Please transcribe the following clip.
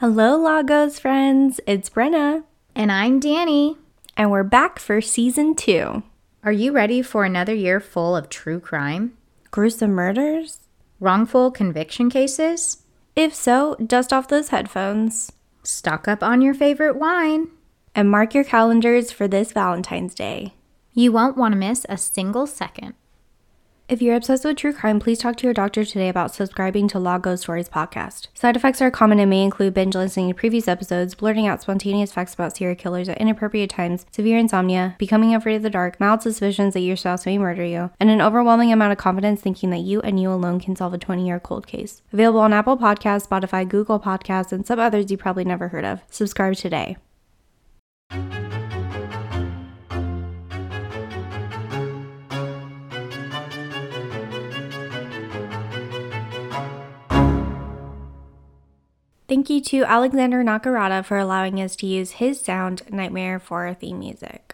Hello, Lagos friends. It's Brenna, And I'm Danny. and we're back for season two. Are you ready for another year full of true crime? Gruesome murders? Wrongful conviction cases? If so, dust off those headphones Stock up on your favorite wine. and mark your calendars for this Valentine's Day. You won't want to miss a single second. If you're obsessed with true crime, please talk to your doctor today about subscribing to Law Ghost Stories podcast. Side effects are common and may include binge listening to previous episodes, blurting out spontaneous facts about serial killers at inappropriate times, severe insomnia, becoming afraid of the dark, mild suspicions that your spouse may murder you, and an overwhelming amount of confidence thinking that you and you alone can solve a 20 year cold case. Available on Apple Podcasts, Spotify, Google Podcasts, and some others you probably never heard of. Subscribe today. Thank you to Alexander Nakarada for allowing us to use his sound Nightmare for our theme music.